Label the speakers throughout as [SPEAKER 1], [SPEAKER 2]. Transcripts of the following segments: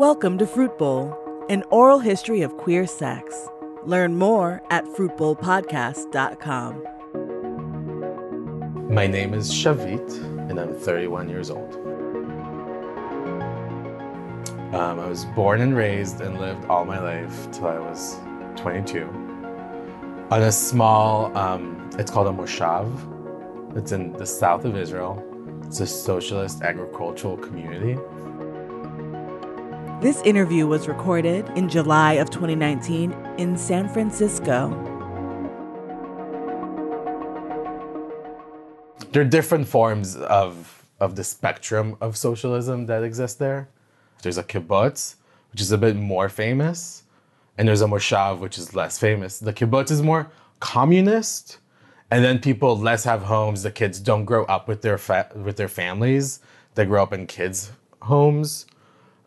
[SPEAKER 1] Welcome to Fruit Bowl, an oral history of queer sex. Learn more at fruitbowlpodcast.com.
[SPEAKER 2] My name is Shavit, and I'm 31 years old. Um, I was born and raised and lived all my life till I was 22 on a small, um, it's called a moshav. It's in the south of Israel. It's a socialist agricultural community.
[SPEAKER 1] This interview was recorded in July of 2019 in San Francisco.
[SPEAKER 2] There are different forms of, of the spectrum of socialism that exist there. There's a kibbutz, which is a bit more famous, and there's a moshav, which is less famous. The kibbutz is more communist, and then people less have homes. The kids don't grow up with their fa- with their families. They grow up in kids' homes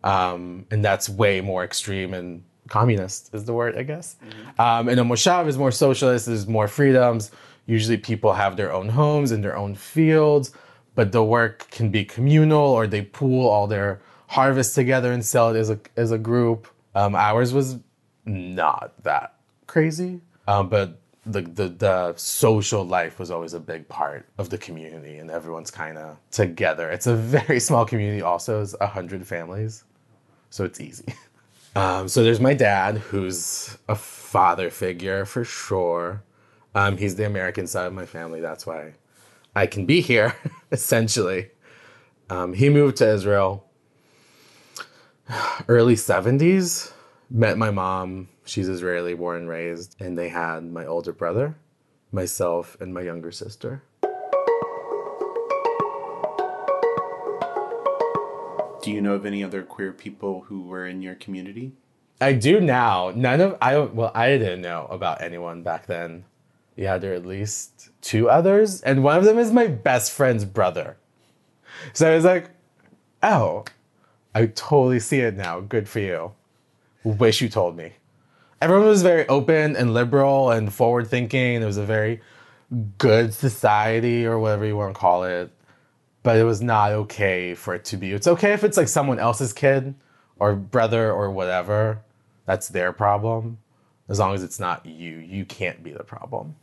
[SPEAKER 2] um, and that's way more extreme and communist is the word, I guess. Mm-hmm. Um, and a moshav is more socialist. There's more freedoms. Usually, people have their own homes and their own fields, but the work can be communal, or they pool all their harvest together and sell it as a as a group. Um, ours was not that crazy, um, but the, the the social life was always a big part of the community, and everyone's kind of together. It's a very small community. Also, it's a hundred families so it's easy. Um, so there's my dad, who's a father figure for sure. Um, he's the American side of my family. That's why I can be here, essentially. Um, he moved to Israel early 70s, met my mom. She's Israeli, born and raised. And they had my older brother, myself, and my younger sister.
[SPEAKER 3] Do you know of any other queer people who were in your community?
[SPEAKER 2] I do now. None of I well, I didn't know about anyone back then. Yeah, there are at least two others, and one of them is my best friend's brother. So I was like, oh, I totally see it now. Good for you. Wish you told me. Everyone was very open and liberal and forward thinking. It was a very good society or whatever you want to call it but it was not okay for it to be. It's okay if it's like someone else's kid or brother or whatever. That's their problem. As long as it's not you, you can't be the problem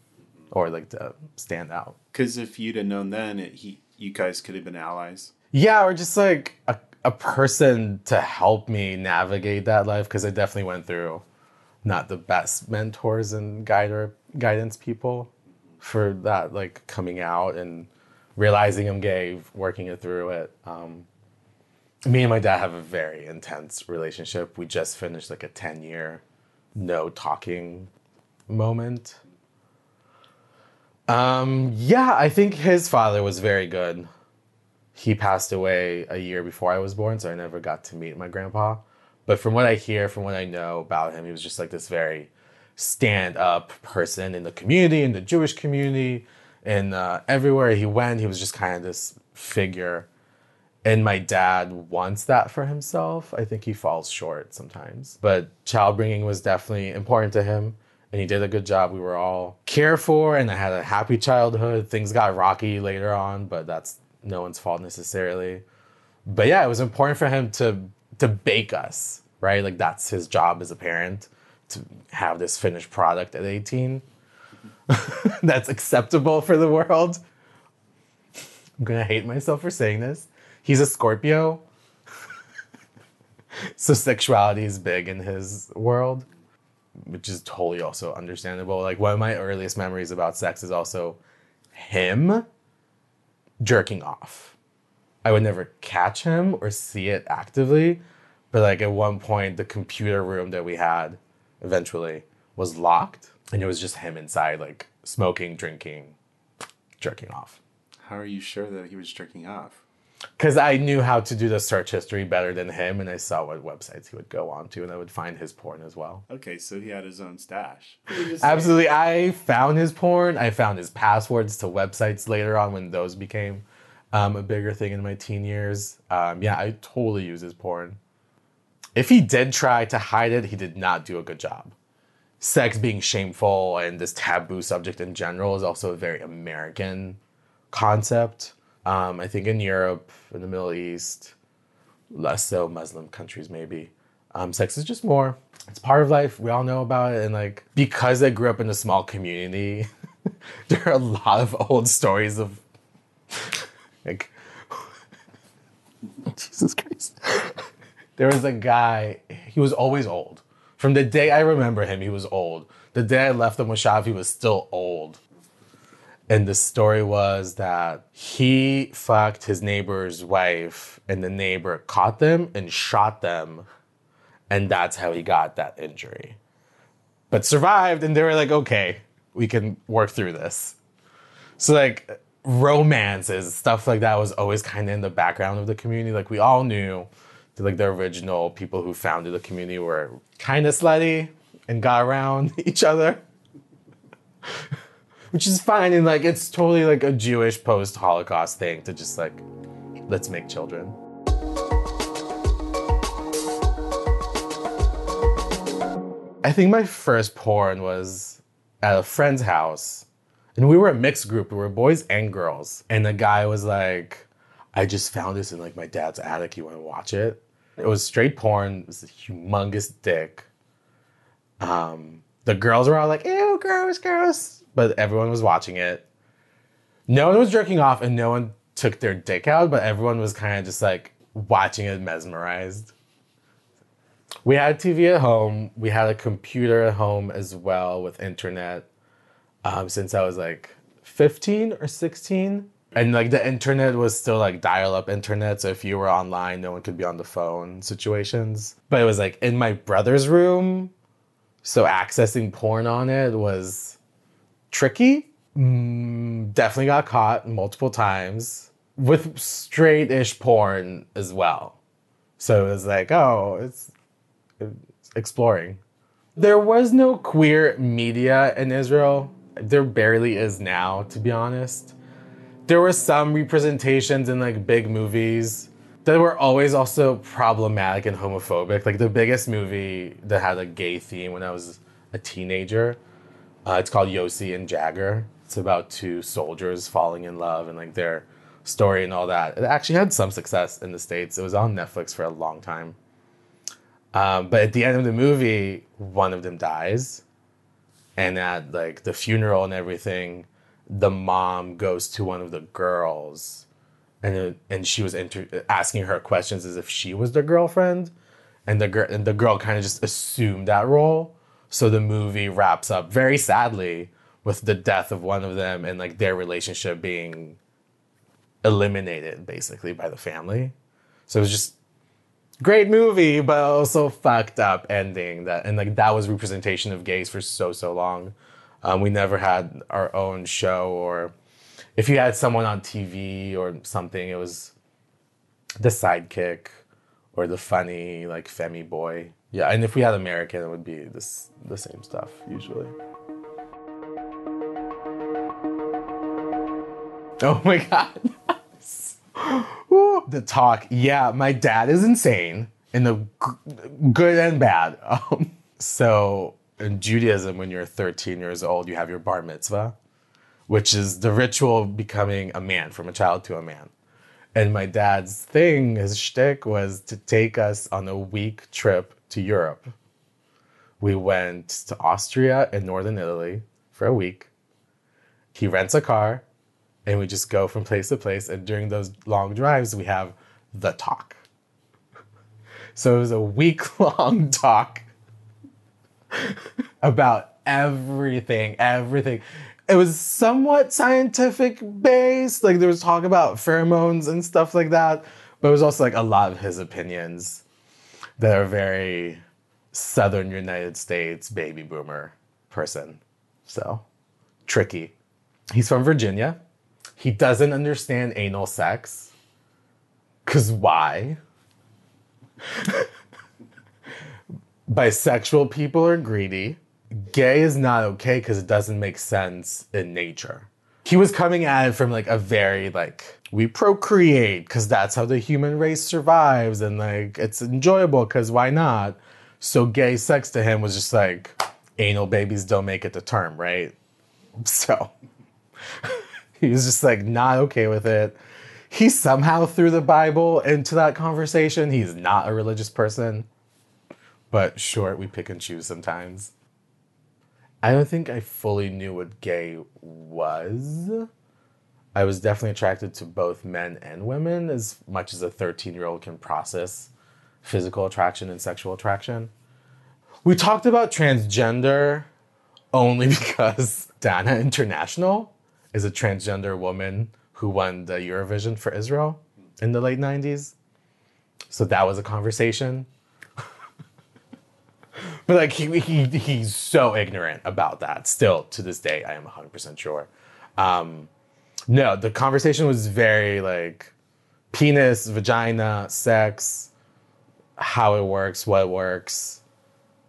[SPEAKER 2] or like to stand out.
[SPEAKER 3] Because if you'd have known then, it, he, you guys could have been allies.
[SPEAKER 2] Yeah, or just like a, a person to help me navigate that life because I definitely went through not the best mentors and guide or guidance people for that like coming out and realizing I'm gay, working it through it. Um, me and my dad have a very intense relationship. We just finished like a 10 year no talking moment. Um, yeah, I think his father was very good. He passed away a year before I was born, so I never got to meet my grandpa. But from what I hear, from what I know about him, he was just like this very stand up person in the community, in the Jewish community and uh, everywhere he went, he was just kind of this figure. And my dad wants that for himself. I think he falls short sometimes. But child bringing was definitely important to him. And he did a good job. We were all cared for, and I had a happy childhood. Things got rocky later on, but that's no one's fault necessarily. But yeah, it was important for him to to bake us, right? Like that's his job as a parent to have this finished product at 18 that's acceptable for the world. I'm gonna hate myself for saying this. He's a Scorpio. so sexuality is big in his world, which is totally also understandable. Like one of my earliest memories about sex is also him jerking off. I would never catch him or see it actively, but like at one point the computer room that we had eventually was locked and it was just him inside, like smoking, drinking, jerking off.
[SPEAKER 3] How are you sure that he was jerking off?
[SPEAKER 2] Because I knew how to do the search history better than him, and I saw what websites he would go on to, and I would find his porn as well.
[SPEAKER 3] Okay, so he had his own stash.
[SPEAKER 2] Absolutely. I found his porn. I found his passwords to websites later on when those became um, a bigger thing in my teen years. Um, yeah, I totally use his porn. If he did try to hide it, he did not do a good job sex being shameful and this taboo subject in general is also a very American concept. Um, I think in Europe, in the Middle East, less so Muslim countries maybe. Um, sex is just more. It's part of life. We all know about it. And like, because I grew up in a small community, there are a lot of old stories of like, Jesus Christ. there was a guy, he was always old. From the day I remember him, he was old. The day I left the Moshav, he was still old. And the story was that he fucked his neighbor's wife, and the neighbor caught them and shot them. And that's how he got that injury. But survived, and they were like, okay, we can work through this. So, like, romances, stuff like that was always kind of in the background of the community. Like, we all knew like, the original people who founded the community were kind of slutty and got around each other which is fine and like it's totally like a Jewish post Holocaust thing to just like let's make children. I think my first porn was at a friend's house. And we were a mixed group. We were boys and girls. And the guy was like, I just found this in like my dad's attic. You want to watch it? It was straight porn. It was a humongous dick. Um, the girls were all like, ew, gross, gross. But everyone was watching it. No one was jerking off and no one took their dick out, but everyone was kind of just like watching it mesmerized. We had a TV at home. We had a computer at home as well with internet um, since I was like 15 or 16. And like the internet was still like dial up internet. So if you were online, no one could be on the phone situations. But it was like in my brother's room. So accessing porn on it was tricky. Mm, definitely got caught multiple times with straight ish porn as well. So it was like, oh, it's, it's exploring. There was no queer media in Israel. There barely is now, to be honest. There were some representations in like big movies that were always also problematic and homophobic. Like the biggest movie that had a gay theme when I was a teenager, uh, it's called Yossi and Jagger. It's about two soldiers falling in love and like their story and all that. It actually had some success in the States. It was on Netflix for a long time. Um, but at the end of the movie, one of them dies. And at like the funeral and everything, the mom goes to one of the girls and and she was inter- asking her questions as if she was the girlfriend, and the girl and the girl kind of just assumed that role. So the movie wraps up very sadly with the death of one of them and like their relationship being eliminated basically by the family. So it was just great movie, but also fucked up ending. That and like that was representation of gays for so so long. Um, we never had our own show or if you had someone on TV or something, it was the sidekick or the funny like Femi boy. Yeah, and if we had American, it would be this the same stuff usually. Oh my god. The talk. Yeah, my dad is insane in the g- good and bad. Um, so in Judaism, when you're 13 years old, you have your bar mitzvah which is the ritual of becoming a man from a child to a man. And my dad's thing, his shtick, was to take us on a week trip to Europe. We went to Austria and northern Italy for a week. He rents a car, and we just go from place to place. And during those long drives, we have the talk. So it was a week long talk about everything, everything it was somewhat scientific based. Like there was talk about pheromones and stuff like that, but it was also like a lot of his opinions that are very southern United States baby boomer person. So tricky. He's from Virginia. He doesn't understand anal sex. Cause why? Bisexual people are greedy gay is not okay because it doesn't make sense in nature. He was coming at it from like a very like we procreate because that's how the human race survives and like it's enjoyable because why not? So gay sex to him was just like anal babies don't make it to term, right? So he was just like not okay with it. He somehow threw the Bible into that conversation. He's not a religious person. But short, we pick and choose sometimes. I don't think I fully knew what gay was. I was definitely attracted to both men and women as much as a 13 year old can process physical attraction and sexual attraction. We talked about transgender only because Dana International is a transgender woman who won the Eurovision for Israel in the late 90s. So that was a conversation. But like he, he he's so ignorant about that still to this day I am 100% sure. Um, no, the conversation was very like penis, vagina, sex, how it works, what works,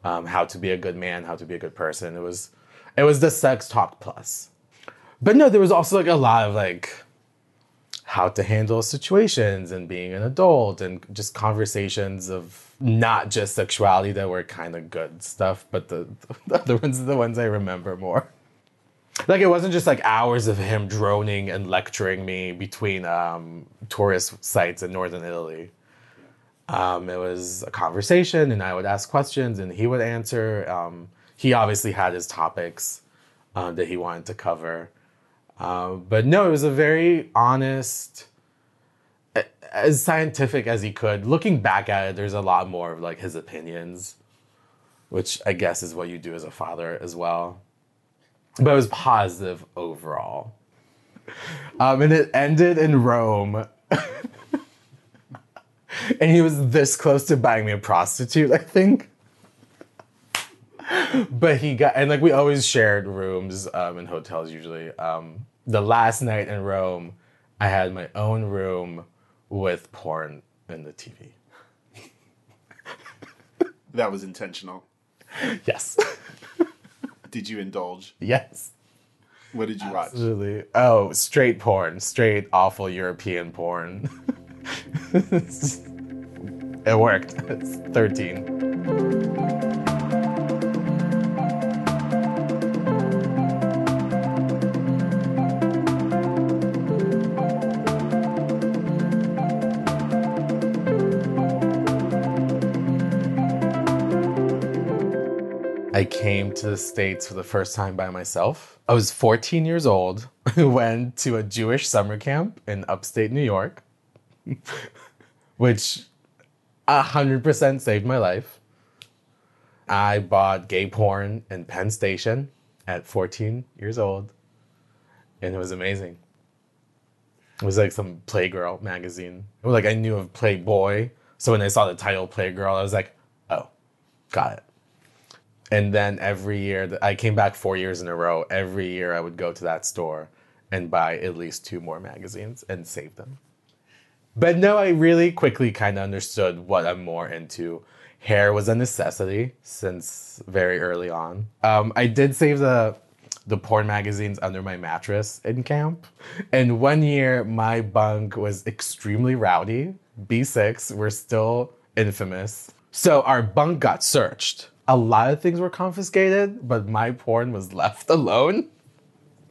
[SPEAKER 2] um, how to be a good man, how to be a good person. It was it was the sex talk plus. But no, there was also like a lot of like how to handle situations and being an adult and just conversations of not just sexuality that were kind of good stuff, but the, the other ones are the ones I remember more. Like it wasn't just like hours of him droning and lecturing me between um, tourist sites in northern Italy. Um, it was a conversation, and I would ask questions, and he would answer. Um, he obviously had his topics uh, that he wanted to cover, uh, but no, it was a very honest, as scientific as he could. Looking back at it, there's a lot more of like his opinions, which I guess is what you do as a father as well. But it was positive overall. Um, and it ended in Rome. and he was this close to buying me a prostitute, I think. but he got, and like we always shared rooms um, in hotels usually. Um, the last night in Rome, I had my own room with porn in the TV.
[SPEAKER 3] That was intentional.
[SPEAKER 2] Yes.
[SPEAKER 3] Did you indulge?
[SPEAKER 2] yes.
[SPEAKER 3] What did you watch?
[SPEAKER 2] Absolutely. Oh, straight porn, straight awful European porn. it worked. It's 13. Came to the States for the first time by myself. I was 14 years old. Went to a Jewish summer camp in upstate New York, which 100% saved my life. I bought gay porn in Penn Station at 14 years old, and it was amazing. It was like some Playgirl magazine. It was like I knew of Playboy, so when I saw the title Playgirl, I was like, oh, got it and then every year i came back four years in a row every year i would go to that store and buy at least two more magazines and save them. But no i really quickly kind of understood what i'm more into. Hair was a necessity since very early on. Um, i did save the the porn magazines under my mattress in camp. And one year my bunk was extremely rowdy. B6 we're still infamous. So our bunk got searched a lot of things were confiscated, but my porn was left alone.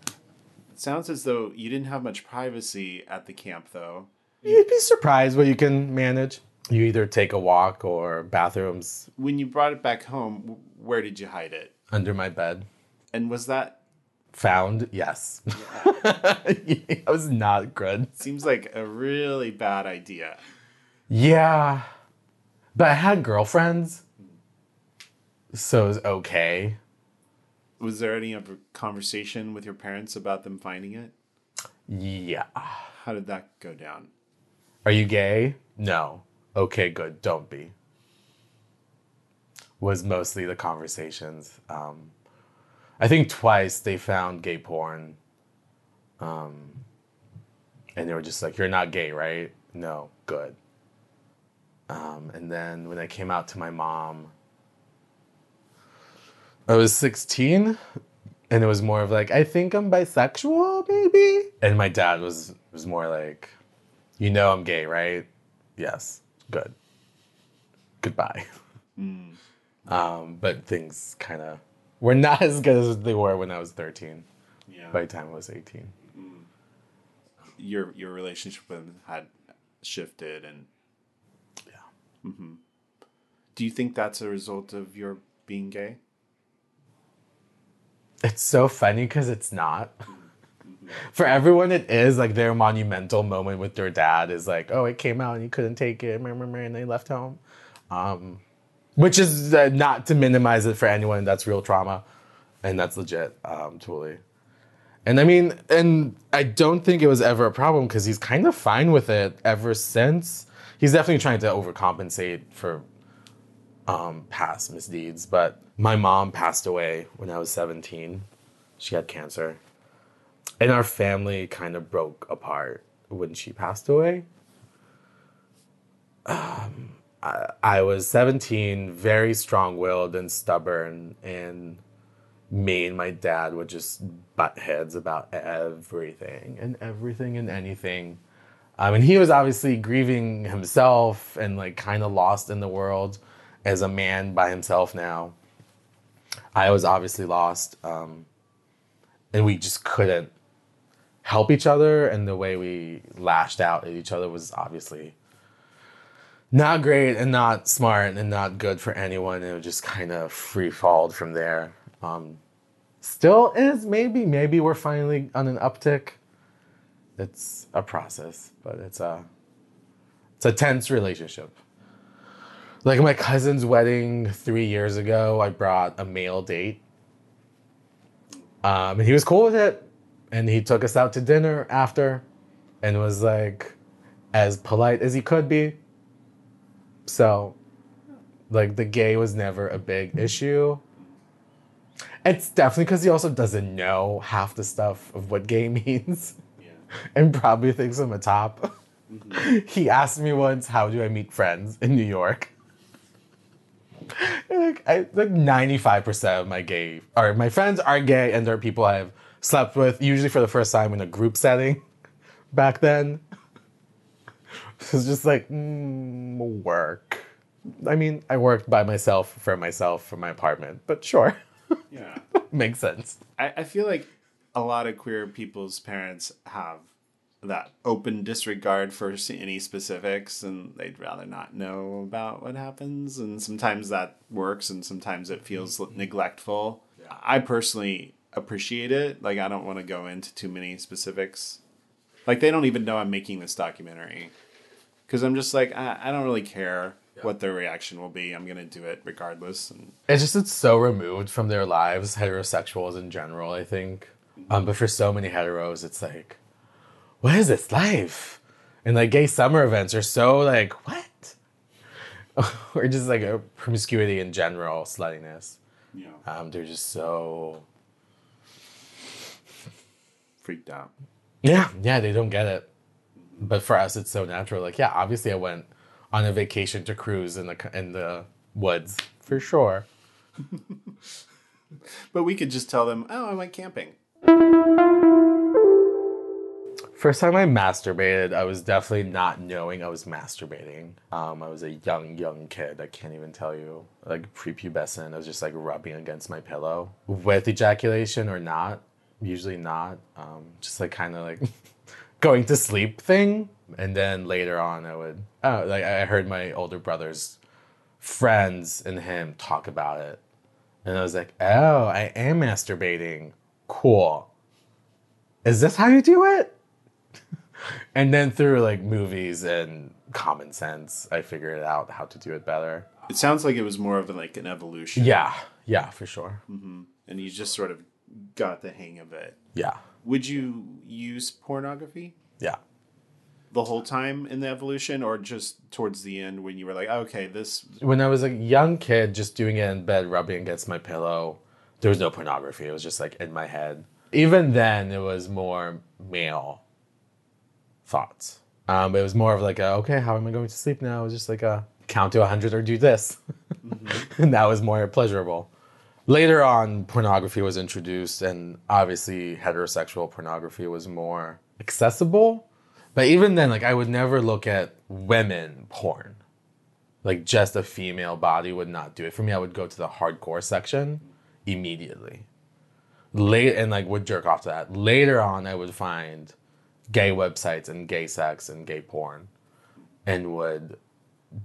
[SPEAKER 3] It sounds as though you didn't have much privacy at the camp, though.
[SPEAKER 2] You'd be surprised what you can manage. You either take a walk or bathrooms
[SPEAKER 3] When you brought it back home, where did you hide it?
[SPEAKER 2] under my bed.
[SPEAKER 3] And was that
[SPEAKER 2] Found, yes. That was not good.
[SPEAKER 3] seems like a really bad idea?
[SPEAKER 2] Yeah. But I had girlfriends, so it was okay.
[SPEAKER 3] Was there any other conversation with your parents about them finding it?
[SPEAKER 2] Yeah.
[SPEAKER 3] How did that go down?
[SPEAKER 2] Are you gay? No. Okay, good. Don't be. Was mostly the conversations. Um, I think twice they found gay porn. Um, and they were just like, You're not gay, right? No, good. Um, and then when I came out to my mom, I was 16 and it was more of like, I think I'm bisexual, maybe. And my dad was was more like, you know I'm gay, right? Yes. Good. Goodbye. Hmm. Um, but things kind of were not as good as they were when I was 13.
[SPEAKER 3] Yeah.
[SPEAKER 2] By the time I was 18. Hmm.
[SPEAKER 3] Your your relationship with them had shifted, and
[SPEAKER 2] Yeah.
[SPEAKER 3] do Do you think that's a result of your being gay?
[SPEAKER 2] It's so funny because it's not. For everyone, it is like their monumental moment with their dad is like, oh, it came out and you couldn't take it, and they left home. Um, which is uh, not to minimize it for anyone. That's real trauma, and that's legit, um, totally. And I mean, and I don't think it was ever a problem because he's kind of fine with it ever since. He's definitely trying to overcompensate for um, past misdeeds. But my mom passed away when I was 17. She had cancer. And our family kind of broke apart when she passed away. Um, I, I was 17, very strong willed and stubborn. And me and my dad would just butt heads about everything and everything and anything. Um, and he was obviously grieving himself and like kind of lost in the world as a man by himself now. I was obviously lost. Um, and we just couldn't help each other. And the way we lashed out at each other was obviously not great and not smart and not good for anyone. It just kind of free falled from there. Um, still is maybe maybe we're finally on an uptick. It's a process, but it's a it's a tense relationship. Like my cousin's wedding three years ago, I brought a male date, um, and he was cool with it, and he took us out to dinner after, and was like as polite as he could be. So, like the gay was never a big issue it's definitely because he also doesn't know half the stuff of what gay means. Yeah. And probably thinks I'm a top. Mm-hmm. He asked me once, how do I meet friends in New York? like, I, like 95% of my gay, or my friends are gay and they're people I've slept with, usually for the first time in a group setting back then. It's just like, mm, work. I mean, I worked by myself for myself for my apartment, but sure.
[SPEAKER 3] Yeah.
[SPEAKER 2] Makes sense.
[SPEAKER 3] I, I feel like a lot of queer people's parents have that open disregard for any specifics and they'd rather not know about what happens and sometimes that works and sometimes it feels mm-hmm. neglectful yeah. i personally appreciate it like i don't want to go into too many specifics like they don't even know i'm making this documentary because i'm just like I, I don't really care what their reaction will be. I'm gonna do it regardless. And
[SPEAKER 2] it's just it's so removed from their lives, heterosexuals in general. I think, um, but for so many heteros, it's like, what is this life? And like gay summer events are so like what, or just like a promiscuity in general, sluttiness. Yeah, um, they're just so
[SPEAKER 3] freaked out.
[SPEAKER 2] Yeah, yeah, they don't get it. But for us, it's so natural. Like, yeah, obviously, I went on a vacation to cruise in the in the woods for sure.
[SPEAKER 3] but we could just tell them, "Oh, I went camping."
[SPEAKER 2] First time I masturbated, I was definitely not knowing I was masturbating. Um, I was a young, young kid. I can't even tell you, like prepubescent. I was just like rubbing against my pillow with ejaculation or not. Usually not. Um, just like kind of like going to sleep thing. And then later on, I would, oh, like I heard my older brother's friends and him talk about it. And I was like, oh, I am masturbating. Cool. Is this how you do it? And then through like movies and common sense, I figured out how to do it better.
[SPEAKER 3] It sounds like it was more of a, like an evolution.
[SPEAKER 2] Yeah, yeah, for sure.
[SPEAKER 3] Mm-hmm. And you just sort of got the hang of it.
[SPEAKER 2] Yeah.
[SPEAKER 3] Would you use pornography?
[SPEAKER 2] Yeah.
[SPEAKER 3] The whole time in the evolution, or just towards the end when you were like, okay, this.
[SPEAKER 2] When I was a young kid, just doing it in bed, rubbing against my pillow, there was no pornography. It was just like in my head. Even then, it was more male thoughts. Um, it was more of like, a, okay, how am I going to sleep now? It was just like a count to 100 or do this. Mm-hmm. and that was more pleasurable. Later on, pornography was introduced, and obviously, heterosexual pornography was more accessible. But even then, like, I would never look at women porn. Like, just a female body would not do it. For me, I would go to the hardcore section immediately. Late and like would jerk off to that. Later on, I would find gay websites and gay sex and gay porn, and would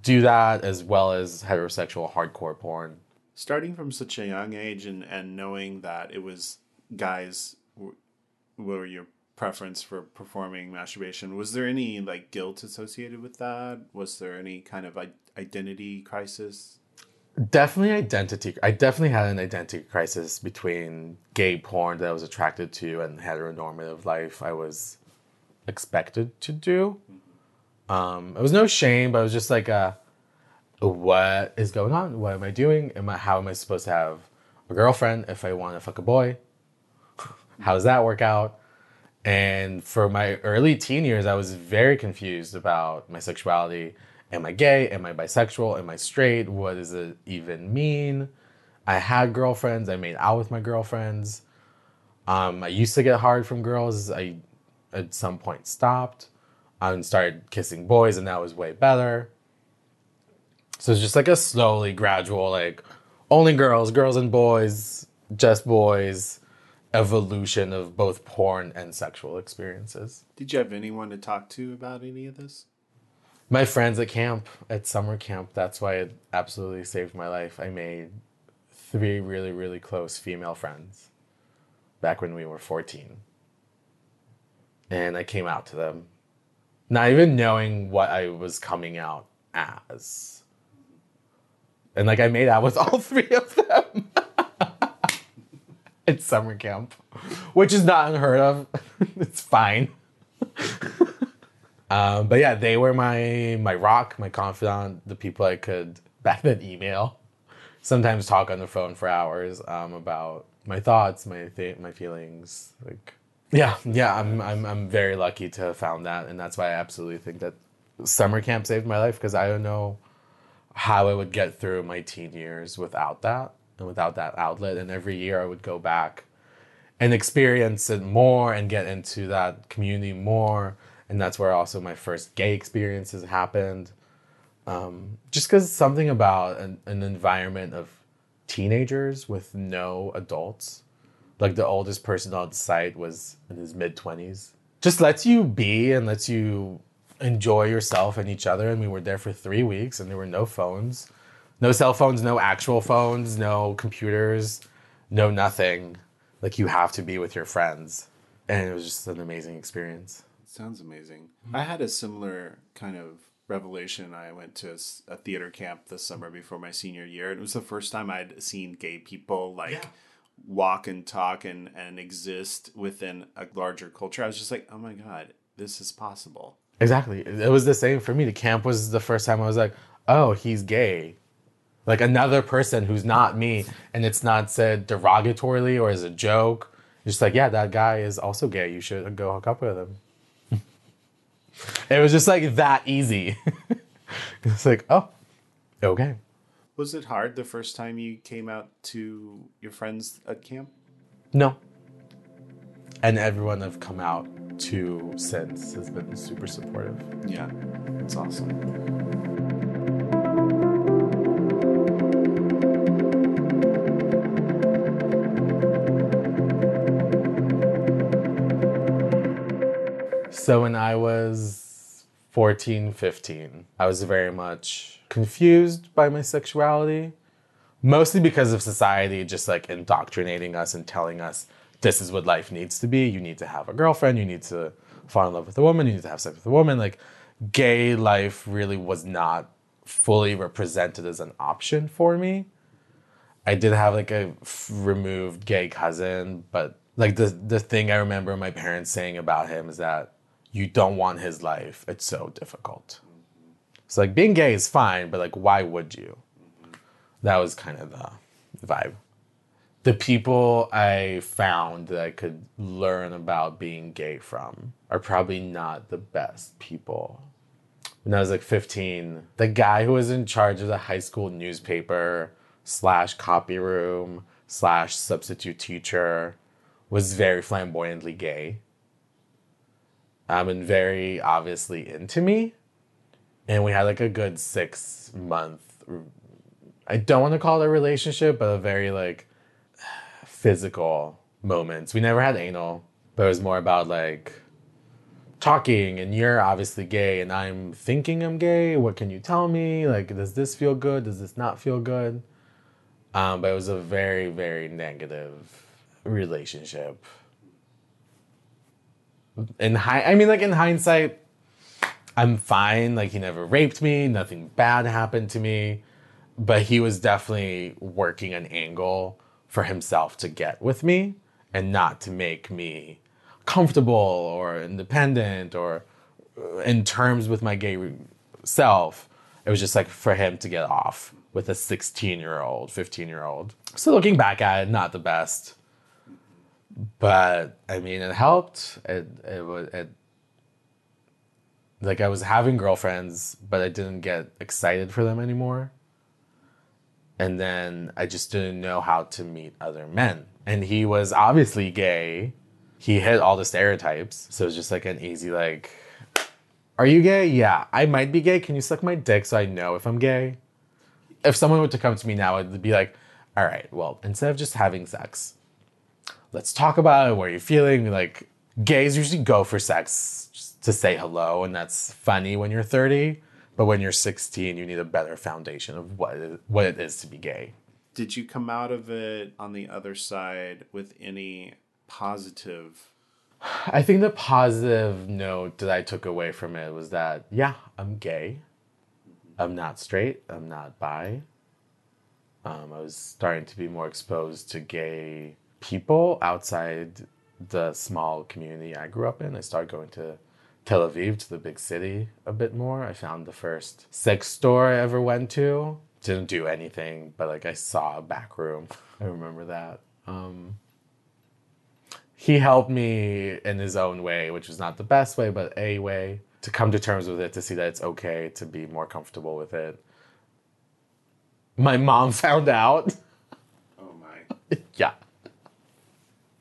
[SPEAKER 2] do that as well as heterosexual hardcore porn.
[SPEAKER 3] Starting from such a young age and, and knowing that it was guys w- were your preference for performing masturbation, was there any like guilt associated with that? Was there any kind of I- identity crisis?
[SPEAKER 2] Definitely identity. I definitely had an identity crisis between gay porn that I was attracted to and heteronormative life I was expected to do. Um, it was no shame, but it was just like, uh, what is going on? What am I doing? Am I, how am I supposed to have a girlfriend if I want to fuck a boy? how does that work out? And for my early teen years, I was very confused about my sexuality. Am I gay? Am I bisexual? Am I straight? What does it even mean? I had girlfriends. I made out with my girlfriends. Um, I used to get hard from girls. I at some point stopped and started kissing boys, and that was way better. So it's just like a slowly gradual, like only girls, girls and boys, just boys evolution of both porn and sexual experiences.
[SPEAKER 3] Did you have anyone to talk to about any of this?
[SPEAKER 2] My friends at camp, at summer camp, that's why it absolutely saved my life. I made three really, really close female friends back when we were 14. And I came out to them, not even knowing what I was coming out as. And like I made out with all three of them. at summer camp, which is not unheard of. it's fine. um, but yeah, they were my my rock, my confidant, the people I could back then email, sometimes talk on the phone for hours um, about my thoughts, my th- my feelings. Like, yeah, yeah, I'm I'm I'm very lucky to have found that, and that's why I absolutely think that summer camp saved my life because I don't know how I would get through my teen years without that and without that outlet. And every year I would go back and experience it more and get into that community more. And that's where also my first gay experiences happened. Um, just because something about an, an environment of teenagers with no adults, like the oldest person on site was in his mid 20s, just lets you be and lets you enjoy yourself and each other. And we were there for three weeks and there were no phones no cell phones, no actual phones, no computers, no nothing. Like you have to be with your friends. And it was just an amazing experience.
[SPEAKER 3] Sounds amazing. I had a similar kind of revelation. I went to a, a theater camp this summer before my senior year. And it was the first time I'd seen gay people like
[SPEAKER 2] Yeah.
[SPEAKER 3] Walk and talk and, and exist within a larger culture. I was just like, oh my God, this is possible.
[SPEAKER 2] Exactly. It was the same for me. The camp was the first time I was like, oh, he's gay. Like another person who's not me. And it's not said derogatorily or as a joke. It's just like, yeah, that guy is also gay. You should go hook up with him. it was just like that easy. it's like, oh, okay.
[SPEAKER 3] Was it hard the first time you came out to your friends at camp?
[SPEAKER 2] No. And everyone I've come out to since has been super supportive.
[SPEAKER 3] Yeah, it's awesome.
[SPEAKER 2] So when I was 14, 15, I was very much confused by my sexuality, mostly because of society just like indoctrinating us and telling us this is what life needs to be. You need to have a girlfriend, you need to fall in love with a woman, you need to have sex with a woman. Like gay life really was not fully represented as an option for me. I did have like a f- removed gay cousin, but like the the thing I remember my parents saying about him is that you don't want his life. It's so difficult. So like being gay is fine, but like why would you? That was kind of the vibe. The people I found that I could learn about being gay from are probably not the best people. When I was like 15, the guy who was in charge of the high school newspaper slash copy room slash substitute teacher was very flamboyantly gay um, and very obviously into me. And we had like a good six month, I don't want to call it a relationship, but a very like physical moments. We never had anal, but it was more about like talking and you're obviously gay and I'm thinking I'm gay. What can you tell me? Like, does this feel good? Does this not feel good? Um, but it was a very, very negative relationship. In high, I mean, like in hindsight, I'm fine. Like he never raped me. Nothing bad happened to me. But he was definitely working an angle for himself to get with me and not to make me comfortable or independent or uh, in terms with my gay self. It was just like for him to get off with a 16 year old, 15 year old. So looking back at it, not the best. But I mean, it helped. It, it was, it, like I was having girlfriends, but I didn't get excited for them anymore. And then I just didn't know how to meet other men. And he was obviously gay he hit all the stereotypes. So it's just like an easy like, are you gay? Yeah, I might be gay. Can you suck my dick so I know if I'm gay? If someone were to come to me now, I'd be like, all right, well, instead of just having sex, let's talk about it. What are you feeling? Like, gays usually go for sex just to say hello, and that's funny when you're 30. But when you're 16, you need a better foundation of what it, what it is to be gay.
[SPEAKER 3] Did you come out of it on the other side with any positive?
[SPEAKER 2] I think the positive note that I took away from it was that, yeah, I'm gay. I'm not straight. I'm not bi. Um, I was starting to be more exposed to gay people outside the small community I grew up in. I started going to Tel Aviv, to the big city, a bit more. I found the first sex store I ever went to. Didn't do anything, but like I saw a back room. I remember that. Um, he helped me in his own way, which was not the best way, but a way to come to terms with it, to see that it's okay, to be more comfortable with it. My mom found out.
[SPEAKER 3] Oh my.
[SPEAKER 2] yeah.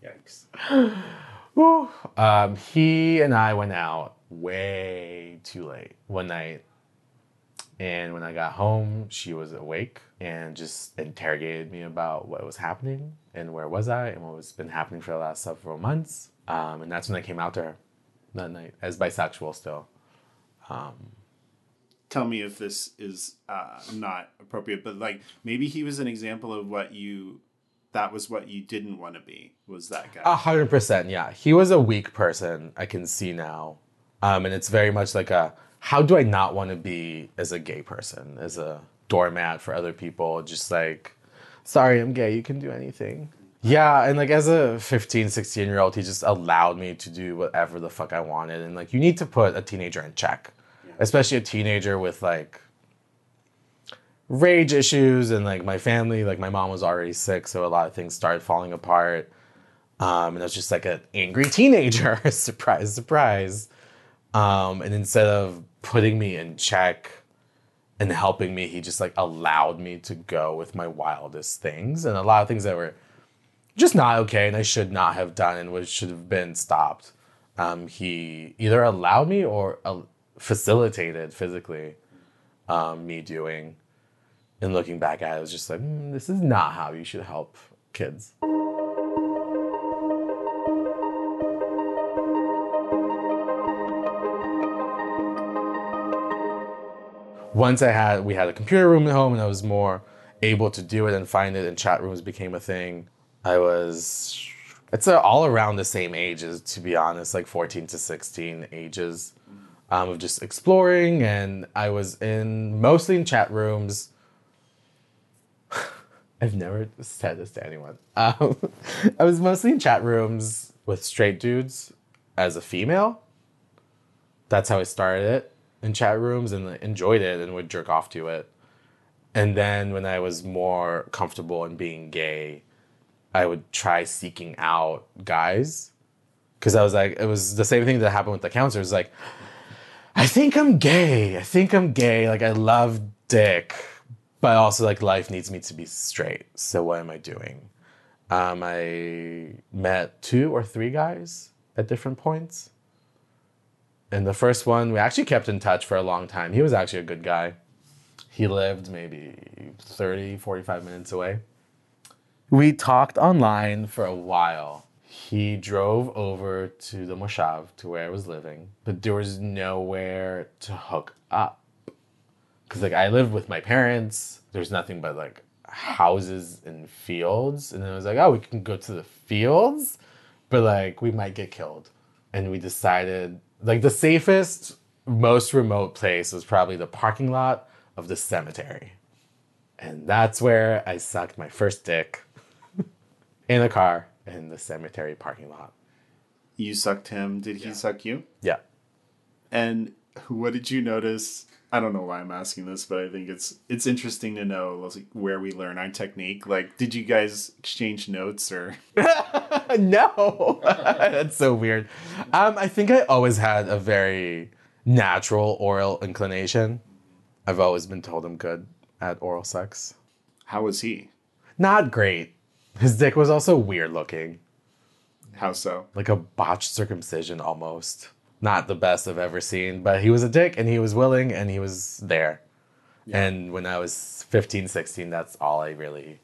[SPEAKER 3] Yikes.
[SPEAKER 2] Woo. Um, he and I went out way too late one night. And when I got home, she was awake and just interrogated me about what was happening and where was I and what was been happening for the last several months. Um, and that's when I came out to her that night as bisexual still. Um,
[SPEAKER 3] Tell me if this is uh, not appropriate, but like maybe he was an example of what you that was what you didn't want to be was that guy.
[SPEAKER 2] A hundred percent, yeah. He was a weak person. I can see now, um, and it's very much like a how do I not want to be as a gay person, as a doormat for other people, just like sorry, I'm gay, you can do anything. Yeah, and like as a 15, 16 year old, he just allowed me to do whatever the fuck I wanted. And like, you need to put a teenager in check, yeah. especially a teenager with like rage issues. And like, my family, like, my mom was already sick, so a lot of things started falling apart. Um, and I was just like an angry teenager. surprise, surprise. Um, and instead of putting me in check, and helping me. He just like allowed me to go with my wildest things and a lot of things that were just not okay and I should not have done and which should have been stopped. Um, he either allowed me or uh, facilitated physically um, me doing. And looking back at it, it was just like, mm, this is not how you should help kids. once I had we had a computer room at home and I was more able to do it and find it and chat rooms became a thing. I was it's all around the same ages to be honest, like 14 to 16 ages um, of just exploring and I was in mostly in chat rooms. I've never said this to anyone. Um, I was mostly in chat rooms with straight dudes as a female. That's how I started it in chat rooms and enjoyed it and would jerk off to it. And then when I was more comfortable in being gay, I would try seeking out guys. Cause I was like, it was the same thing that happened with the counselors. Like, I think I'm gay. I think I'm gay. Like, I love dick, but also like life needs me to be straight. So what am I doing? Um, I met two or three guys at different points and the first one, we actually kept in touch for a long time. He was actually a good guy. He lived maybe 30, 45 minutes away. We talked online for a while. he drove over to the Moshav, to where I was living, but there was nowhere to hook up. Because, like, I lived with my parents, there's nothing but, like, houses and fields. And then I was like, oh, we can go to the fields, but, like, we might get killed. And we decided, like, the safest, most remote place was probably the parking lot of the cemetery. And that's where I sucked my first dick in a car in the cemetery parking lot.
[SPEAKER 3] You sucked him. Did he suck you?
[SPEAKER 2] Yeah.
[SPEAKER 3] And what did you notice? I don't know why I'm asking this, but I think it's it's interesting to know like, where we learn our technique. Like, did you guys exchange notes or?
[SPEAKER 2] no, that's so weird. Um, I think I always had a very natural oral inclination. I've always been told I'm good at oral sex.
[SPEAKER 3] How was he?
[SPEAKER 2] Not great. His dick was also weird looking,
[SPEAKER 3] How so?
[SPEAKER 2] like a botched circumcision almost. Not the best I've ever seen, but he was a dick and he was willing and he was there. And when I was 15, 16, that's all I really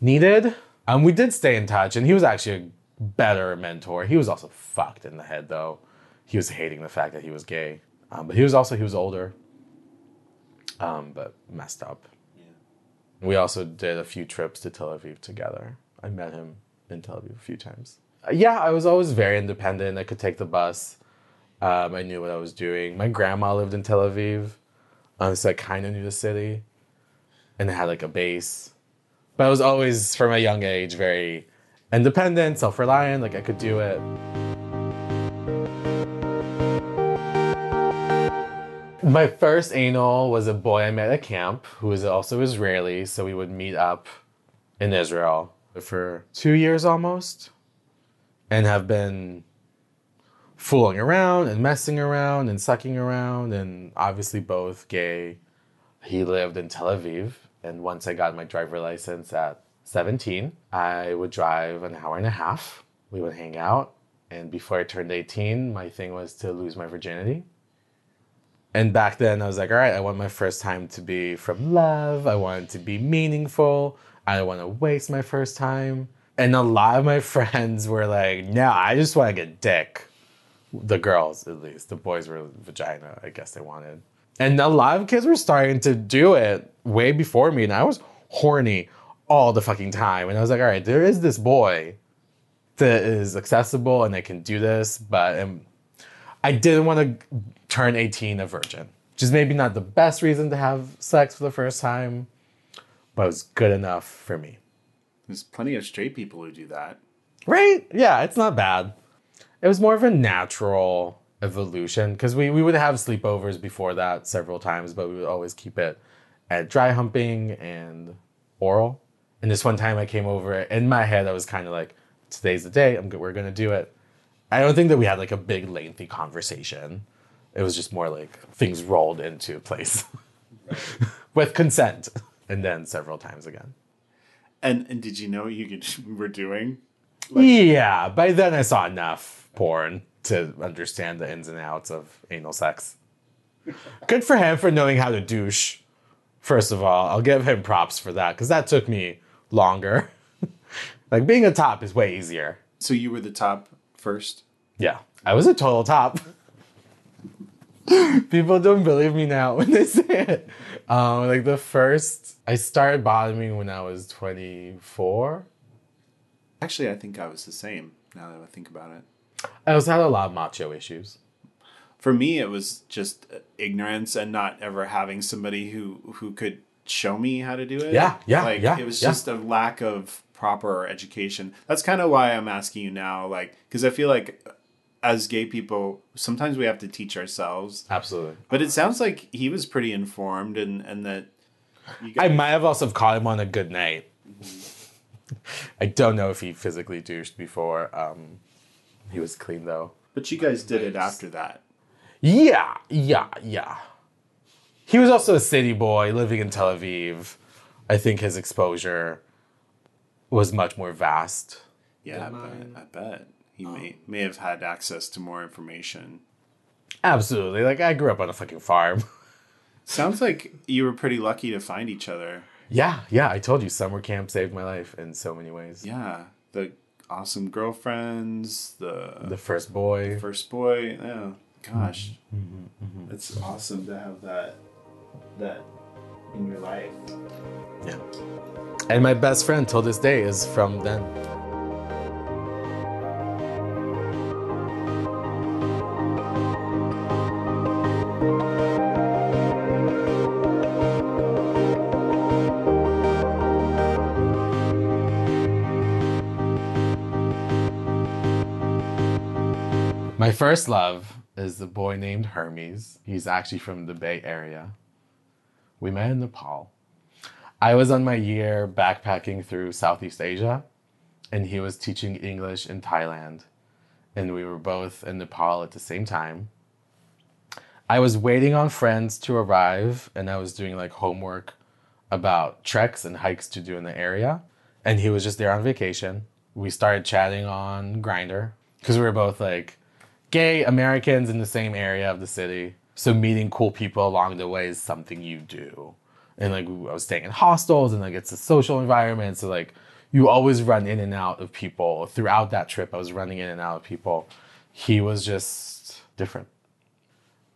[SPEAKER 2] needed. Um, we did stay in touch and he was actually a better mentor. He was also fucked in the head though. He was hating the fact that he was gay. Um, but he was also, he was older. Um, but messed up. We also did a few trips to Tel Aviv together. I met him in Tel Aviv a few times. Uh, Yeah, I was always very independent. I could take the bus. Um, I knew what I was doing. My grandma lived in Tel Aviv, um, so I kind of knew the city, and had like a base. But I was always, from a young age, very independent, self-reliant. Like I could do it. My first anal was a boy I met at camp who was also Israeli, so we would meet up in Israel for two years almost and have been fooling around and messing around and sucking around and obviously both gay. He lived in Tel Aviv, and once I got my driver license at 17, I would drive an hour and a half. We would hang out, and before I turned 18, my thing was to lose my virginity. And back then, I was like, all right, I want my first time to be from love. I want it to be meaningful. I don't want to waste my first time. And a lot of my friends were like, no, I just want to get dick. The girls, at least. The boys were vagina, I guess they wanted. And a lot of kids were starting to do it way before me. And I was horny all the fucking time. And I was like, all right, there is this boy that is accessible and I can do this, but um, I didn't want to turn 18 a virgin, which is maybe not the best reason to have sex for the first time, but it was good enough for me.
[SPEAKER 3] There's plenty of straight people who do that.
[SPEAKER 2] Right? Yeah, it's not bad. It was more of a natural evolution because we, we would have sleepovers before that several times, but we would always keep it at dry humping and oral. And this one time I came over, in my head, I was kind of like, today's the day, I'm, we're going to do it. I don't think that we had like a big, lengthy conversation. It was just more like things rolled into place with consent. And then several times again.
[SPEAKER 3] And and did you know what you could, were doing?
[SPEAKER 2] yeah, by then I saw enough porn to understand the ins and outs of anal sex. Good for him for knowing how to douche. First of all, I'll give him props for that because that took me longer. like being a top is way easier.
[SPEAKER 3] So you were the top first.
[SPEAKER 2] Yeah, I was a total top. People don't believe me now when they say it. Um, like the first, I started bottoming when I was 24.
[SPEAKER 3] Actually, I think I was the same. Now that I think about it.
[SPEAKER 2] I also had a lot of macho issues.
[SPEAKER 3] For me, it was just ignorance and not ever having somebody who who could show me how to do it.
[SPEAKER 2] Yeah, yeah,
[SPEAKER 3] Like
[SPEAKER 2] yeah,
[SPEAKER 3] it was
[SPEAKER 2] yeah.
[SPEAKER 3] just a lack of proper education. That's kind of why I'm asking you now, like, because I feel like as gay people, sometimes we have to teach ourselves.
[SPEAKER 2] Absolutely.
[SPEAKER 3] But it sounds like he was pretty informed, and and that you
[SPEAKER 2] I might have also caught him on a good night. I don't know if he physically douched before. Um, he was clean though.
[SPEAKER 3] but you guys did it after that.
[SPEAKER 2] Yeah, yeah, yeah. He was also a city boy living in Tel Aviv. I think his exposure was much more vast.
[SPEAKER 3] Yeah, I bet, I bet he may may have had access to more information.
[SPEAKER 2] Absolutely. Like I grew up on a fucking farm.
[SPEAKER 3] Sounds like you were pretty lucky to find each other.
[SPEAKER 2] yeah, yeah. I told you summer camp saved my life in so many ways.
[SPEAKER 3] Yeah, the awesome girlfriends, the
[SPEAKER 2] The first boy.
[SPEAKER 3] first boy. Oh gosh,
[SPEAKER 2] Mm-hmm,
[SPEAKER 3] it's awesome to have that that in your life.
[SPEAKER 2] Yeah. And my best friend till this day is from then. First love is a boy named Hermes. He's actually from the Bay Area. We met in Nepal. I was on my year backpacking through Southeast Asia, and he was teaching English in Thailand. And we were both in Nepal at the same time. I was waiting on friends to arrive, and I was doing like homework about treks and hikes to do in the area. And he was just there on vacation. We started chatting on Grindr because we were both like gay Americans in the same area of the city. So meeting cool people along the way is something you do. And like I was staying in hostels and like it's a social environment. So like you always run in and out of people. Throughout that trip, I was running in and out of people. He was just different.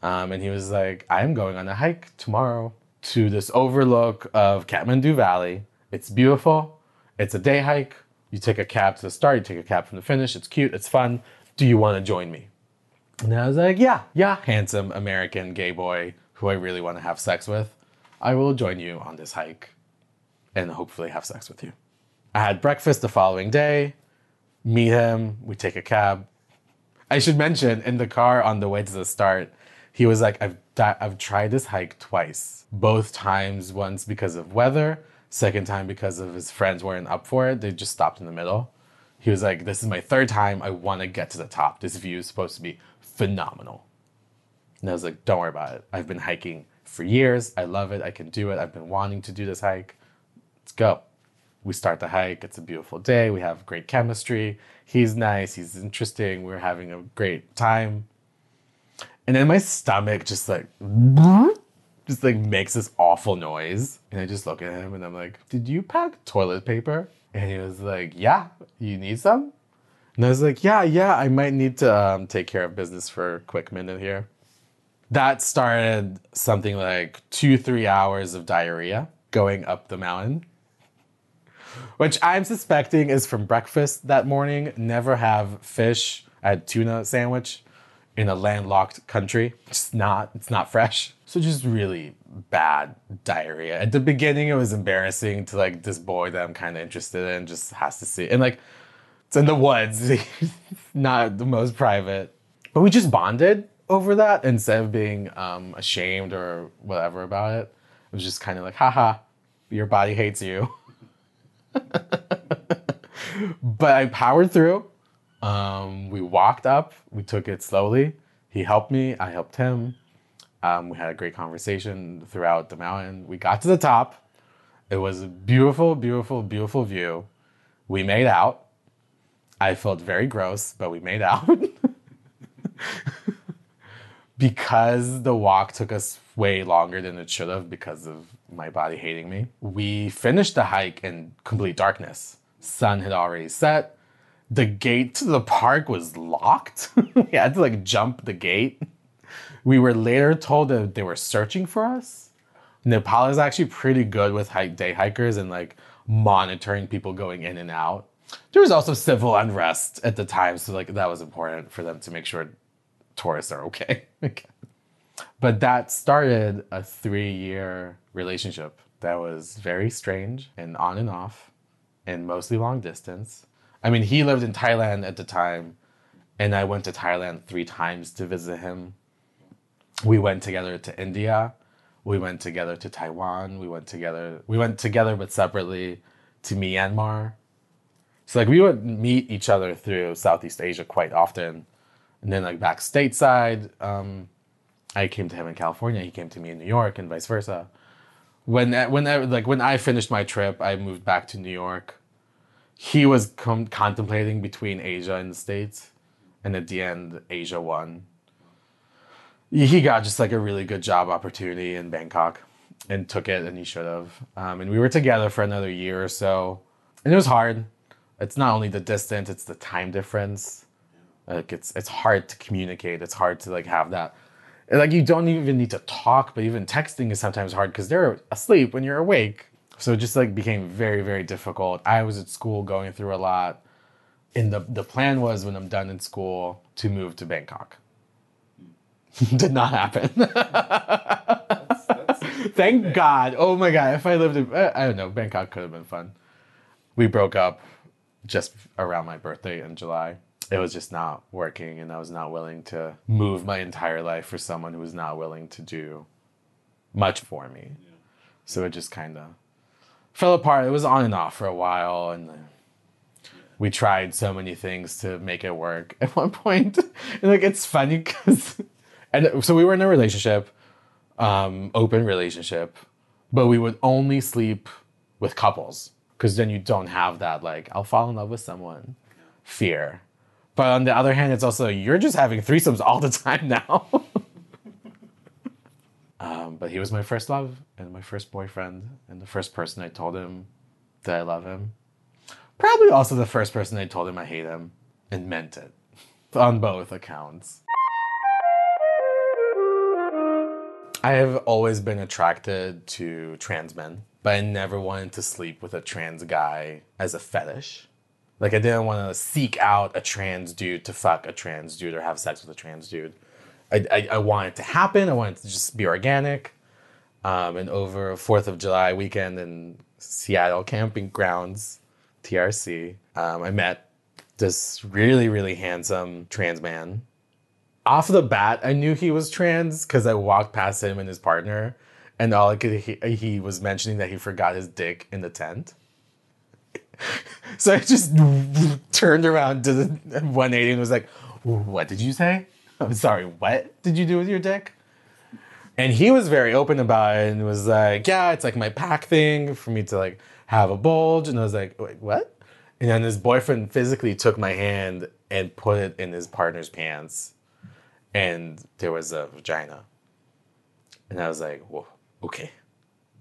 [SPEAKER 2] Um, and he was like, I'm going on a hike tomorrow to this overlook of Kathmandu Valley. It's beautiful. It's a day hike. You take a cab to the start, you take a cab from the finish. It's cute, it's fun. Do you want to join me? And I was like, yeah, yeah, handsome American gay boy who I really want to have sex with. I will join you on this hike and hopefully have sex with you. I had breakfast the following day, meet him, we take a cab. I should mention in the car on the way to the start, he was like, I've, di- I've tried this hike twice. Both times, once because of weather, second time because of his friends weren't up for it. They just stopped in the middle. He was like, This is my third time. I want to get to the top. This view is supposed to be phenomenal. And I was like, Don't worry about it. I've been hiking for years. I love it. I can do it. I've been wanting to do this hike. Let's go. We start the hike. It's a beautiful day. We have great chemistry. He's nice. He's interesting. We're having a great time. And then my stomach just like, just like makes this awful noise. And I just look at him and I'm like, Did you pack toilet paper? And he was like, Yeah, you need some? And I was like, Yeah, yeah, I might need to um, take care of business for a quick minute here. That started something like two, three hours of diarrhea going up the mountain, which I'm suspecting is from breakfast that morning. Never have fish. Had tuna sandwich in a landlocked country. It's not, it's not fresh. So just really bad diarrhea. At the beginning, it was embarrassing to like this boy that I'm kind of interested in just has to see. And like, it's in the woods, not the most private. But we just bonded over that instead of being um, ashamed or whatever about it. It was just kind of like, haha, your body hates you. but I powered through. Um, we walked up, we took it slowly. He helped me, I helped him. Um, we had a great conversation throughout the mountain. We got to the top. It was a beautiful, beautiful, beautiful view. We made out. I felt very gross, but we made out. because the walk took us way longer than it should have because of my body hating me. We finished the hike in complete darkness. Sun had already set. The gate to the park was locked. we had to like jump the gate. We were later told that they were searching for us. Nepal is actually pretty good with hike day hikers and like monitoring people going in and out. There was also civil unrest at the time, so like that was important for them to make sure tourists are okay. but that started a three year relationship that was very strange and on and off and mostly long distance. I mean, he lived in Thailand at the time, and I went to Thailand three times to visit him. We went together to India. We went together to Taiwan. We went together. We went together, but separately, to Myanmar. So like we would meet each other through Southeast Asia quite often, and then like back stateside, um, I came to him in California. He came to me in New York, and vice versa. When when I, like when I finished my trip, I moved back to New York. He was com- contemplating between Asia and the States, and at the end, Asia won. He got just like a really good job opportunity in Bangkok, and took it, and he should have. Um, and we were together for another year or so, and it was hard It's not only the distance, it's the time difference. Like it's it's hard to communicate. It's hard to like have that. and, Like you don't even need to talk, but even texting is sometimes hard because they're asleep when you're awake. So it just like became very very difficult. I was at school going through a lot, and the the plan was when I'm done in school to move to Bangkok. Did not happen. Thank God. Oh my God. If I lived in, I don't know, Bangkok could have been fun. We broke up just around my birthday in July. It was just not working, and I was not willing to move my entire life for someone who was not willing to do much for me. So it just kind of fell apart. It was on and off for a while, and we tried so many things to make it work at one point. and like it's funny because, and so we were in a relationship um, open relationship, but we would only sleep with couples because then you don't have that like I'll fall in love with someone fear. But on the other hand, it's also you're just having threesomes all the time now. um, but he was my first love and my first boyfriend and the first person I told him that I love him. Probably also the first person I told him I hate him and meant it on both accounts. I have always been attracted to trans men, but I never wanted to sleep with a trans guy as a fetish. Like I didn't want to seek out a trans dude to fuck a trans dude or have sex with a trans dude. I, I, I want it to happen. I want it to just be organic. Um, and over Fourth of July weekend in Seattle camping grounds, TRC, um, I met this really really handsome trans man off the bat, I knew he was trans because I walked past him and his partner, and all I could he, he was mentioning that he forgot his dick in the tent. so I just turned around to the 180 and was like, "What did you say? I'm sorry. What did you do with your dick?" And he was very open about it and was like, "Yeah, it's like my pack thing for me to like have a bulge." And I was like, "Wait, what?" And then his boyfriend physically took my hand and put it in his partner's pants and there was a vagina. And I was like, Whoa, okay,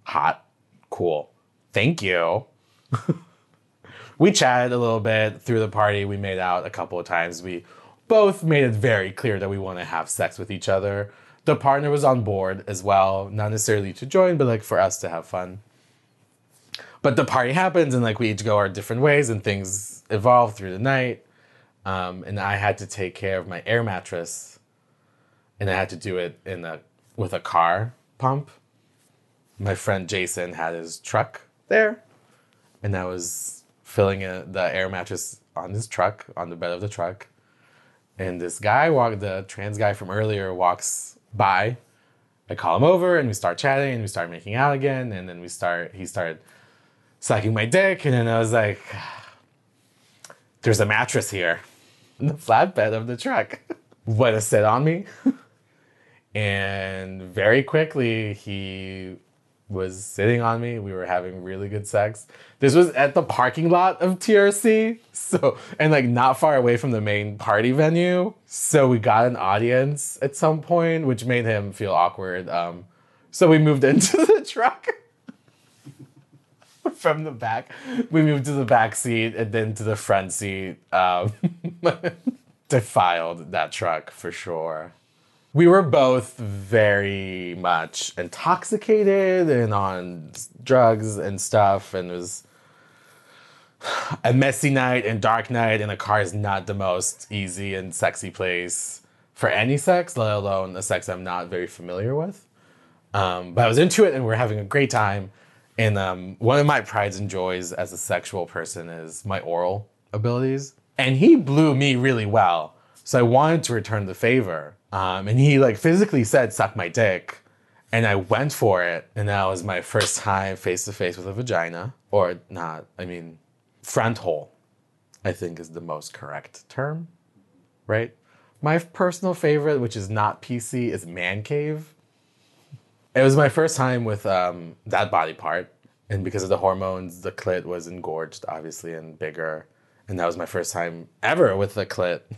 [SPEAKER 2] hot, cool, thank you. we chatted a little bit through the party. We made out a couple of times. We both made it very clear that we want to have sex with each other. The partner was on board as well, not necessarily to join, but like for us to have fun. But the party happens, and like we each go our different ways, and things evolve through the night. Um, and I had to take care of my air mattress and I had to do it in a with a car pump. My friend Jason had his truck there, and I was filling a, the air mattress on his truck on the bed of the truck. And this guy walked, the trans guy from earlier, walks by. I call him over, and we start chatting, and we start making out again, and then we start. He started sucking my dick, and then I was like, "There's a mattress here, in the flatbed of the truck." what a sit on me. and very quickly he was sitting on me. We were having really good sex. This was at the parking lot of TRC. So, and like not far away from the main party venue. So we got an audience at some point, which made him feel awkward. Um, so we moved into the truck from the back. We moved to the back seat and then to the front seat. Um, defiled that truck for sure we were both very much intoxicated and on drugs and stuff and it was a messy night and dark night and a car is not the most easy and sexy place for any sex let alone a sex i'm not very familiar with. Um, but i was into it and we are having a great time. And um, one of my prides and joys as a sexual person is my oral abilities. And he blew me really well so i wanted to return the favor um, and he like physically said, suck my dick. And I went for it. And that was my first time face to face with a vagina. Or not, I mean, front hole, I think is the most correct term, right? My personal favorite, which is not PC, is man cave. It was my first time with um, that body part. And because of the hormones, the clit was engorged, obviously, and bigger. And that was my first time ever with the clit.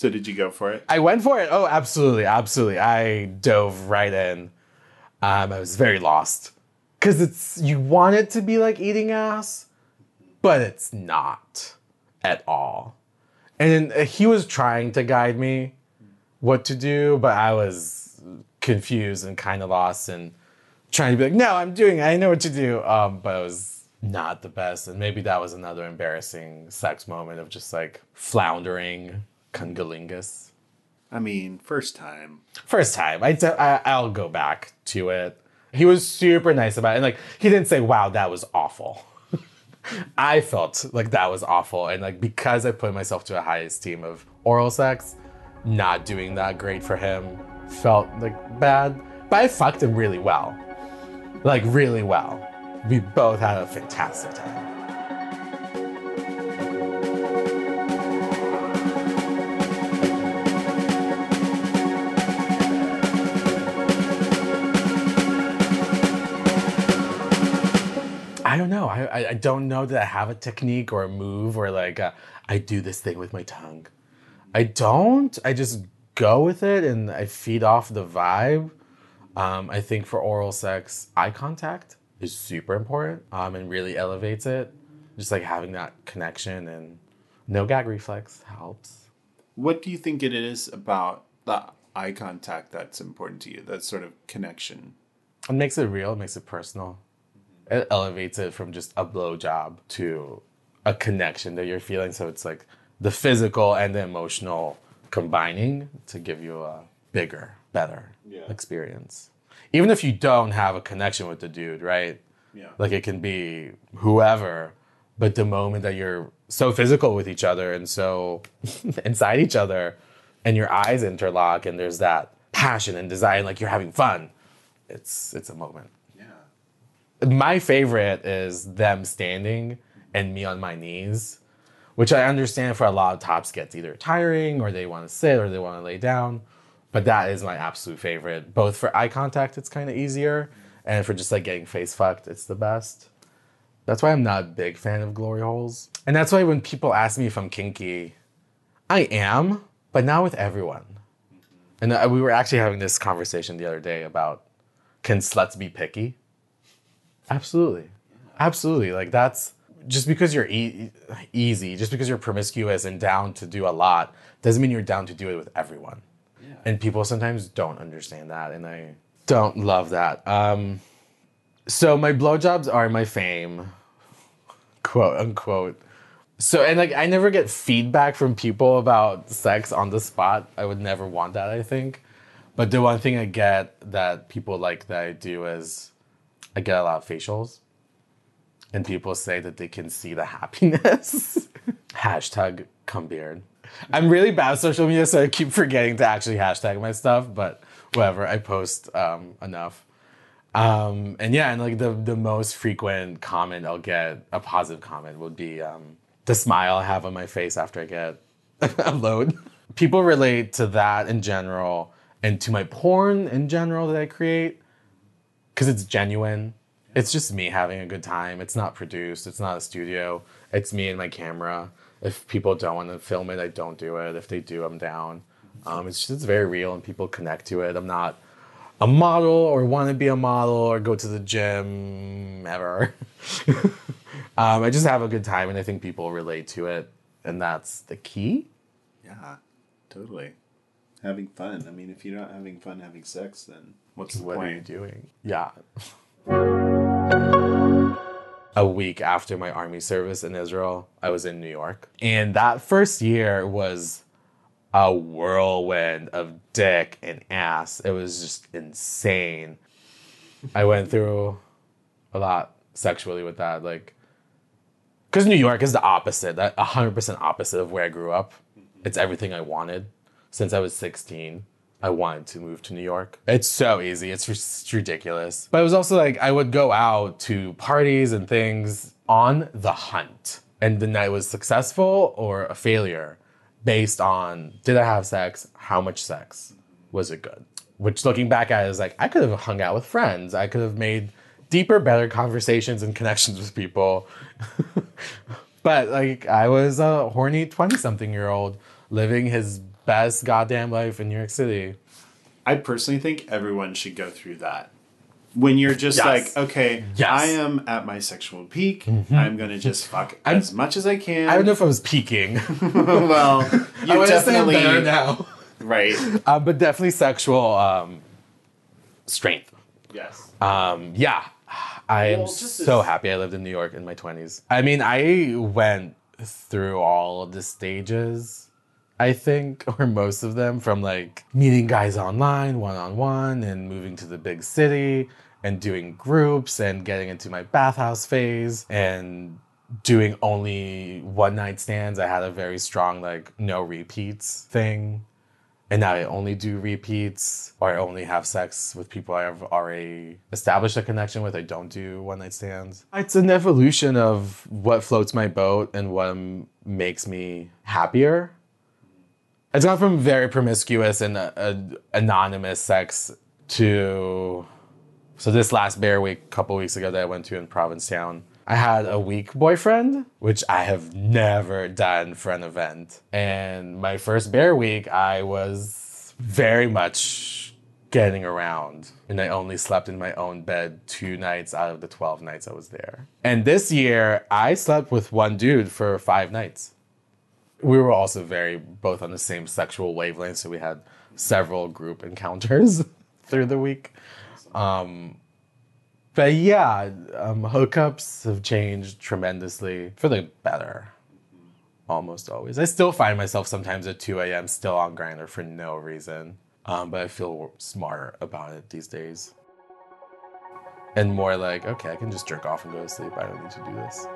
[SPEAKER 3] So did you go for it?
[SPEAKER 2] I went for it. Oh, absolutely, absolutely. I dove right in. Um, I was very lost because it's you want it to be like eating ass, but it's not at all. And he was trying to guide me what to do, but I was confused and kind of lost and trying to be like, no, I'm doing it. I know what to do. Um, but it was not the best. And maybe that was another embarrassing sex moment of just like floundering cunnilingus.
[SPEAKER 3] I mean, first time.
[SPEAKER 2] First time. I, I, I'll go back to it. He was super nice about it. And like, he didn't say, wow, that was awful. I felt like that was awful. And like, because I put myself to a high esteem of oral sex, not doing that great for him felt like bad. But I fucked him really well. Like, really well. We both had a fantastic time. Know. I, I don't know that I have a technique or a move or like a, I do this thing with my tongue. I don't. I just go with it and I feed off the vibe. Um, I think for oral sex, eye contact is super important um, and really elevates it. Just like having that connection and no gag reflex helps.
[SPEAKER 3] What do you think it is about the eye contact that's important to you? That sort of connection.
[SPEAKER 2] It makes it real, it makes it personal. It elevates it from just a blowjob to a connection that you're feeling. So it's like the physical and the emotional combining to give you a bigger, better
[SPEAKER 3] Yeah.
[SPEAKER 2] experience. Even if you don't have a connection with the dude, right?
[SPEAKER 3] Yeah.
[SPEAKER 2] Like it can be whoever, but the moment that you're so physical with each other and so inside each other and your eyes interlock and there's that passion and desire and like you're having fun, it's it's a moment. My favorite is them standing and me on my knees, which I understand for a lot of tops gets either tiring or they want to sit or they want to lay down. But that is my absolute favorite. Both for eye contact, it's kind of easier, and for just like getting face fucked, it's the best. That's why I'm not a big fan of glory holes. And that's why when people ask me if I'm kinky, I am, but not with everyone. And uh, we were actually having this conversation the other day about can sluts be picky? Absolutely. Absolutely. Like that's just because you're e- easy, just because you're promiscuous and down to do a lot, doesn't mean you're down to do it with everyone. And people sometimes don't understand that, and I don't love that. Um, so my blowjobs are my fame, quote unquote. So and like I never get feedback from people about sex on the spot. I would never want that. I think, but the one thing I get that people like that I do is I get a lot of facials, and people say that they can see the happiness. Hashtag come beard. I'm really bad at social media, so I keep forgetting to actually hashtag my stuff. But whatever, I post um, enough. Um, and yeah, and like the the most frequent comment I'll get, a positive comment, would be um, the smile I have on my face after I get a load. People relate to that in general and to my porn in general that I create because it's genuine. It's just me having a good time. It's not produced. It's not a studio. It's me and my camera. If people don't want to film it, I don't do it. If they do, I'm down. Um, it's just it's very real and people connect to it. I'm not a model or want to be a model or go to the gym ever. um, I just have a good time and I think people relate to it, and that's the key.
[SPEAKER 3] Yeah. Totally. Having fun. I mean, if you're not having fun having sex, then what's the
[SPEAKER 2] What
[SPEAKER 3] point?
[SPEAKER 2] are you doing? Yeah. a week after my army service in Israel, I was in New York. And that first year was a whirlwind of dick and ass. It was just insane. I went through a lot sexually with that. Like, because New York is the opposite, that 100% opposite of where I grew up. It's everything I wanted. Since I was 16, I wanted to move to New York. It's so easy, it's ridiculous. But it was also like I would go out to parties and things on the hunt. And the night was successful or a failure based on did I have sex? How much sex? Was it good? Which looking back at it is like I could have hung out with friends. I could have made deeper, better conversations and connections with people. but like I was a horny 20 something year old living his best goddamn life in New York City.
[SPEAKER 3] I personally think everyone should go through that when you're just
[SPEAKER 2] Yes.
[SPEAKER 3] like, okay,
[SPEAKER 2] Yes.
[SPEAKER 3] I am at my sexual peak. I'm gonna just fuck
[SPEAKER 2] I'm-
[SPEAKER 3] as much as I can.
[SPEAKER 2] I don't know if I was peaking.
[SPEAKER 3] well,
[SPEAKER 2] I
[SPEAKER 3] you
[SPEAKER 2] say I'm
[SPEAKER 3] definitely
[SPEAKER 2] better now.
[SPEAKER 3] right.
[SPEAKER 2] Uh, but definitely sexual um, strength.
[SPEAKER 3] Yes.
[SPEAKER 2] Um, yeah, I am
[SPEAKER 3] Well,
[SPEAKER 2] so happy I lived in New York in my 20s. I mean, I went through all of the stages, I think, or most of them, from like meeting guys online, one on one, and moving to the big city and doing groups and getting into my bathhouse phase and doing only one night stands. I had a very strong, like, no repeats thing and now I only do repeats or I only have sex with people I have already established a connection with. I don't do one night stands. It's an evolution of what floats my boat and what makes me happier. It's gone from very promiscuous and uh, uh, anonymous sex to so this last bear week, a couple weeks ago that I went to in Provincetown, I had a week boyfriend, which I have never done for an event. And my first bear week, I was very much getting around. And I only slept in my own bed two nights out of the 12 nights I was there. And this year, I slept with one dude for five nights. We were also very both on the same sexual wavelength, so we had several group encounters through the week. Um, but yeah, um, hookups have changed tremendously for the better. Almost always. I still find myself sometimes at 2 a.m. still on Grindr for no reason. Um, but I feel smarter about it these days. And more like, okay, I can just jerk off and go to sleep. I don't need to do this.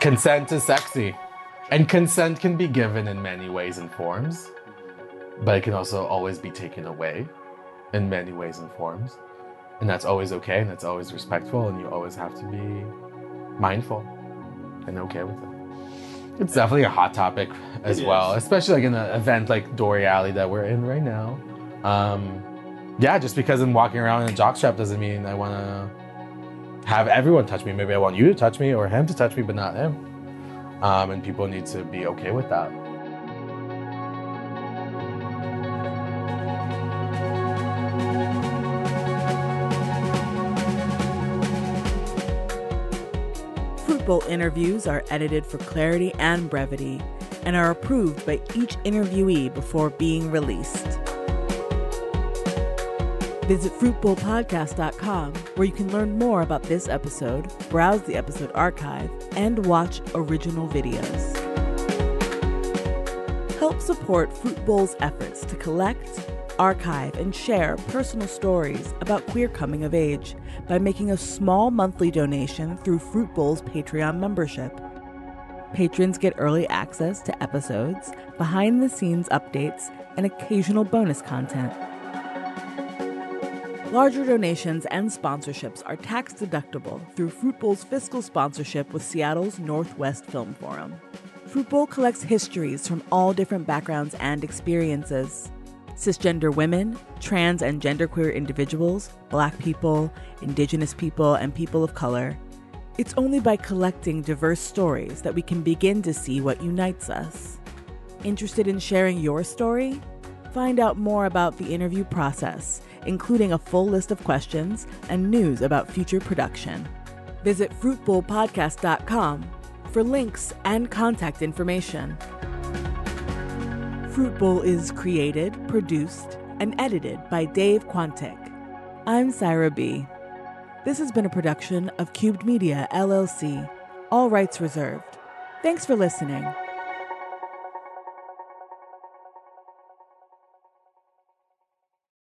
[SPEAKER 2] Consent is sexy. And consent can be given in many ways and forms, but it can also always be taken away in many ways and forms. And that's always okay and that's always respectful, and you always have to be mindful and okay with it. It's definitely a hot topic as
[SPEAKER 3] It
[SPEAKER 2] well,
[SPEAKER 3] is.
[SPEAKER 2] especially like in an event like Dore Alley that we're in right now. Um, yeah, just because I'm walking around in a jockstrap doesn't mean I want to have everyone touch me. Maybe I want you to touch me or him to touch me, but not him. Um, and people need to be okay with that.
[SPEAKER 1] Fruit Bowl interviews are edited for clarity and brevity and are approved by each interviewee before being released. Visit fruitbowlpodcast.com where you can learn more about this episode, browse the episode archive, and watch original videos. Help support Fruit Bowl's efforts to collect, archive, and share personal stories about queer coming of age by making a small monthly donation through Fruit Bowl's Patreon membership. Patrons get early access to episodes, behind the scenes updates, and occasional bonus content. Larger donations and sponsorships are tax deductible through Fruit Bowl's fiscal sponsorship with Seattle's Northwest Film Forum. Fruit Bowl collects histories from all different backgrounds and experiences. Cisgender women, trans and genderqueer individuals, black people, indigenous people, and people of color. It's only by collecting diverse stories that we can begin to see what unites us. Interested in sharing your story? Find out more about the interview process, including a full list of questions and news about future production. Visit fruitbowlpodcast.com for links and contact information. Fruit Bowl is created, produced, and edited by Dave Quantick. I'm Syra B. This has been a production of Cubed Media, LLC. All rights reserved. Thanks for listening.